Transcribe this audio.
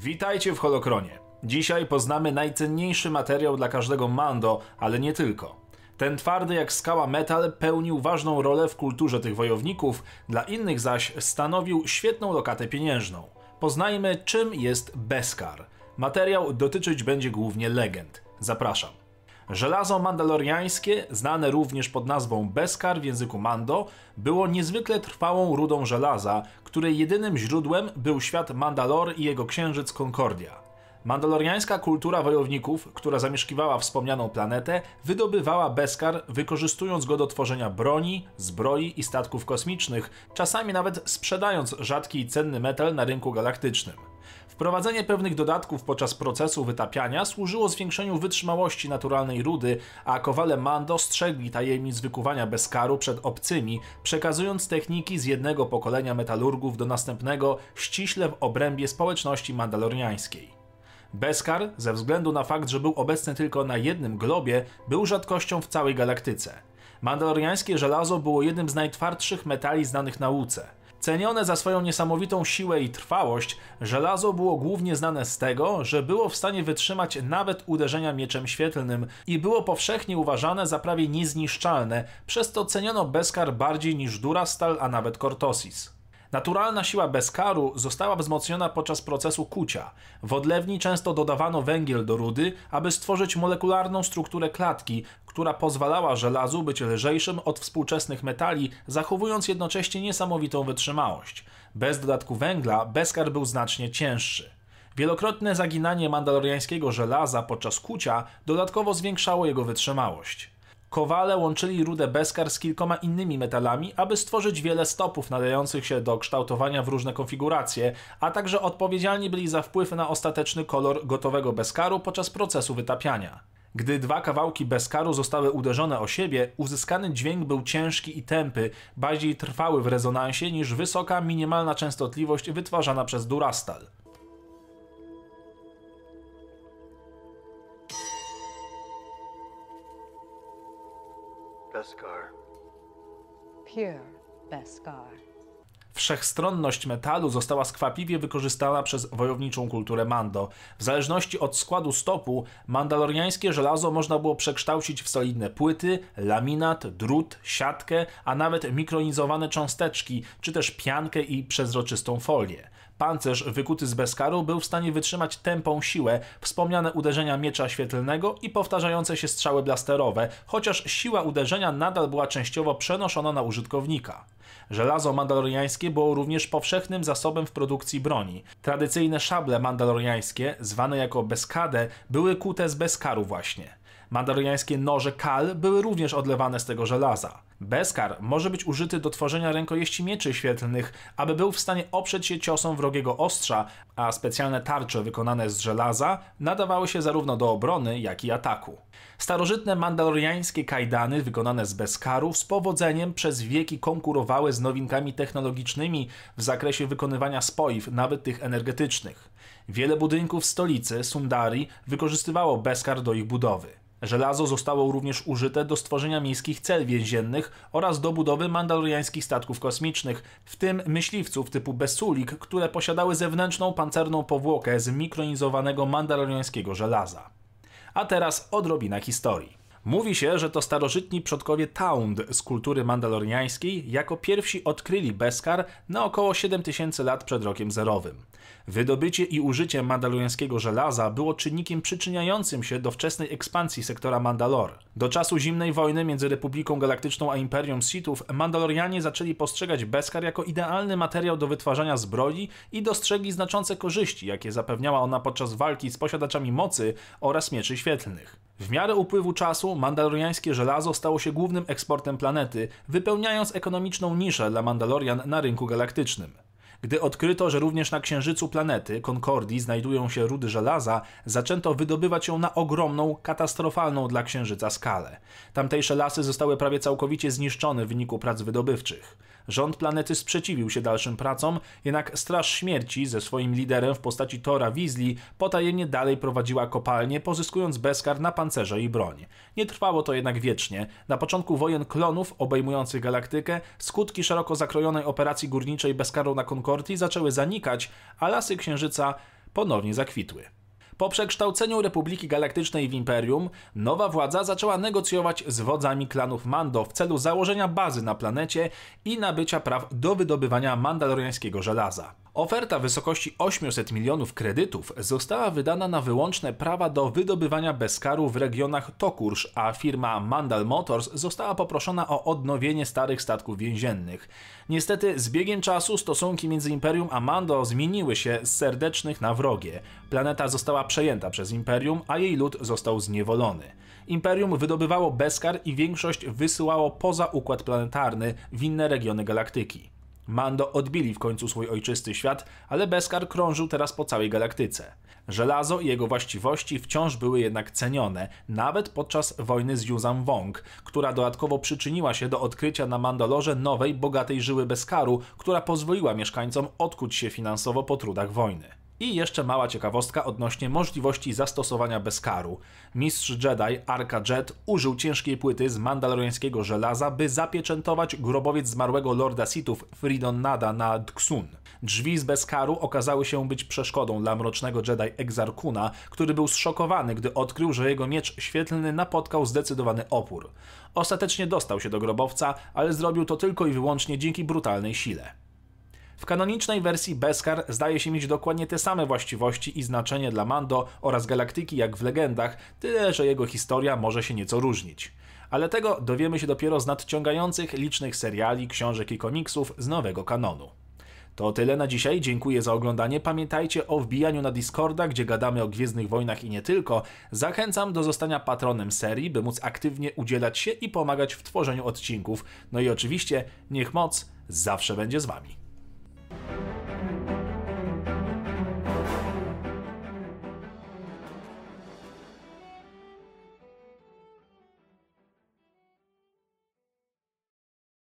Witajcie w Holokronie. Dzisiaj poznamy najcenniejszy materiał dla każdego Mando, ale nie tylko. Ten twardy jak skała metal pełnił ważną rolę w kulturze tych wojowników, dla innych zaś stanowił świetną lokatę pieniężną. Poznajmy, czym jest Beskar. Materiał dotyczyć będzie głównie legend. Zapraszam. Żelazo mandaloriańskie, znane również pod nazwą Beskar w języku Mando, było niezwykle trwałą rudą żelaza, której jedynym źródłem był świat Mandalor i jego księżyc Concordia. Mandaloriańska kultura wojowników, która zamieszkiwała wspomnianą planetę, wydobywała Beskar, wykorzystując go do tworzenia broni, zbroi i statków kosmicznych, czasami nawet sprzedając rzadki i cenny metal na rynku galaktycznym. Wprowadzenie pewnych dodatków podczas procesu wytapiania służyło zwiększeniu wytrzymałości naturalnej rudy, a kowale Mando strzegli tajemnic wykuwania Beskaru przed obcymi, przekazując techniki z jednego pokolenia metalurgów do następnego ściśle w obrębie społeczności mandaloriańskiej. Beskar, ze względu na fakt, że był obecny tylko na jednym globie, był rzadkością w całej galaktyce. Mandaloriańskie żelazo było jednym z najtwardszych metali znanych nauce. Cenione za swoją niesamowitą siłę i trwałość, żelazo było głównie znane z tego, że było w stanie wytrzymać nawet uderzenia mieczem świetlnym i było powszechnie uważane za prawie niezniszczalne, przez to ceniono Beskar bardziej niż Durastal, a nawet Cortosis. Naturalna siła Beskaru została wzmocniona podczas procesu kucia. W odlewni często dodawano węgiel do rudy, aby stworzyć molekularną strukturę klatki, która pozwalała żelazu być lżejszym od współczesnych metali, zachowując jednocześnie niesamowitą wytrzymałość. Bez dodatku węgla Beskar był znacznie cięższy. Wielokrotne zaginanie mandaloriańskiego żelaza podczas kucia dodatkowo zwiększało jego wytrzymałość. Kowale łączyli rudę Beskar z kilkoma innymi metalami, aby stworzyć wiele stopów nadających się do kształtowania w różne konfiguracje, a także odpowiedzialni byli za wpływ na ostateczny kolor gotowego Beskaru podczas procesu wytapiania. Gdy dwa kawałki Beskaru zostały uderzone o siebie, uzyskany dźwięk był ciężki i tępy, bardziej trwały w rezonansie niż wysoka minimalna częstotliwość wytwarzana przez Durastal. Beskar. Pure Beskar. Wszechstronność metalu została skwapliwie wykorzystana przez wojowniczą kulturę Mando. W zależności od składu stopu, mandaloriańskie żelazo można było przekształcić w solidne płyty, laminat, drut, siatkę, a nawet mikronizowane cząsteczki, czy też piankę i przezroczystą folię. Pancerz wykuty z Beskaru był w stanie wytrzymać tępą siłę, wspomniane uderzenia miecza świetlnego i powtarzające się strzały blasterowe, chociaż siła uderzenia nadal była częściowo przenoszona na użytkownika. Żelazo mandaloriańskie było również powszechnym zasobem w produkcji broni. Tradycyjne szable mandaloriańskie, zwane jako Beskade, były kute z Beskaru właśnie. Mandaloriańskie noże kal były również odlewane z tego żelaza. Beskar może być użyty do tworzenia rękojeści mieczy świetlnych, aby był w stanie oprzeć się ciosom wrogiego ostrza, a specjalne tarcze wykonane z żelaza nadawały się zarówno do obrony, jak i ataku. Starożytne mandaloriańskie kajdany wykonane z Beskaru z powodzeniem przez wieki konkurowały z nowinkami technologicznymi w zakresie wykonywania spoiw, nawet tych energetycznych. Wiele budynków stolicy, Sundari, wykorzystywało Beskar do ich budowy. Żelazo zostało również użyte do stworzenia miejskich cel więziennych oraz do budowy mandaloriańskich statków kosmicznych, w tym myśliwców typu Besulik, które posiadały zewnętrzną pancerną powłokę z mikronizowanego mandaloriańskiego żelaza. A teraz odrobina historii. Mówi się, że to starożytni przodkowie Taund z kultury mandaloriańskiej jako pierwsi odkryli Beskar na około 7000 lat przed rokiem zerowym. Wydobycie i użycie mandaloriańskiego żelaza było czynnikiem przyczyniającym się do wczesnej ekspansji sektora Mandalor. Do czasu zimnej wojny między Republiką Galaktyczną a Imperium Sithów Mandalorianie zaczęli postrzegać Beskar jako idealny materiał do wytwarzania zbroi i dostrzegli znaczące korzyści, jakie zapewniała ona podczas walki z posiadaczami mocy oraz mieczy świetlnych. W miarę upływu czasu mandaloriańskie żelazo stało się głównym eksportem planety, wypełniając ekonomiczną niszę dla Mandalorian na rynku galaktycznym. Gdy odkryto, że również na księżycu planety Concordii znajdują się rudy żelaza, zaczęto wydobywać ją na ogromną, katastrofalną dla księżyca skalę. Tamtejsze lasy zostały prawie całkowicie zniszczone w wyniku prac wydobywczych. Rząd planety sprzeciwił się dalszym pracom, jednak Straż Śmierci ze swoim liderem w postaci Tora Weasley potajemnie dalej prowadziła kopalnię, pozyskując Beskar na pancerze i broń. Nie trwało to jednak wiecznie. Na początku wojen klonów obejmujących galaktykę, skutki szeroko zakrojonej operacji górniczej Beskaru na Concordii zaczęły zanikać, a lasy Księżyca ponownie zakwitły. Po przekształceniu Republiki Galaktycznej w Imperium, nowa władza zaczęła negocjować z wodzami klanów Mando w celu założenia bazy na planecie i nabycia praw do wydobywania mandaloriańskiego żelaza. Oferta w wysokości 800 milionów kredytów została wydana na wyłączne prawa do wydobywania bezkaru w regionach Tokursz, a firma Mandal Motors została poproszona o odnowienie starych statków więziennych. Niestety z biegiem czasu stosunki między Imperium a Mando zmieniły się z serdecznych na wrogie. Planeta została przejęta przez Imperium, a jej lud został zniewolony. Imperium wydobywało bezkar i większość wysyłało poza układ planetarny w inne regiony galaktyki. Mando odbili w końcu swój ojczysty świat, ale Beskar krążył teraz po całej galaktyce. Żelazo i jego właściwości wciąż były jednak cenione, nawet podczas wojny z Yuzan Wong, która dodatkowo przyczyniła się do odkrycia na Mandalorze nowej, bogatej żyły Beskaru, która pozwoliła mieszkańcom odkuć się finansowo po trudach wojny. I jeszcze mała ciekawostka odnośnie możliwości zastosowania bezkaru. Mistrz Jedi Arka Jet użył ciężkiej płyty z mandaloriańskiego żelaza, by zapieczętować grobowiec zmarłego Lorda Sithów Fridon Nada na Dxun. Drzwi z bezkaru okazały się być przeszkodą dla mrocznego Jedi Exarkuna, który był zszokowany, gdy odkrył, że jego miecz świetlny napotkał zdecydowany opór. Ostatecznie dostał się do grobowca, ale zrobił to tylko i wyłącznie dzięki brutalnej sile. W kanonicznej wersji Beskar zdaje się mieć dokładnie te same właściwości i znaczenie dla Mando oraz galaktyki jak w legendach, tyle że jego historia może się nieco różnić. Ale tego dowiemy się dopiero z nadciągających licznych seriali, książek i komiksów z nowego kanonu. To tyle na dzisiaj, dziękuję za oglądanie. Pamiętajcie o wbijaniu na Discorda, gdzie gadamy o Gwiezdnych Wojnach i nie tylko. Zachęcam do zostania patronem serii, by móc aktywnie udzielać się i pomagać w tworzeniu odcinków. No i oczywiście, niech moc zawsze będzie z Wami.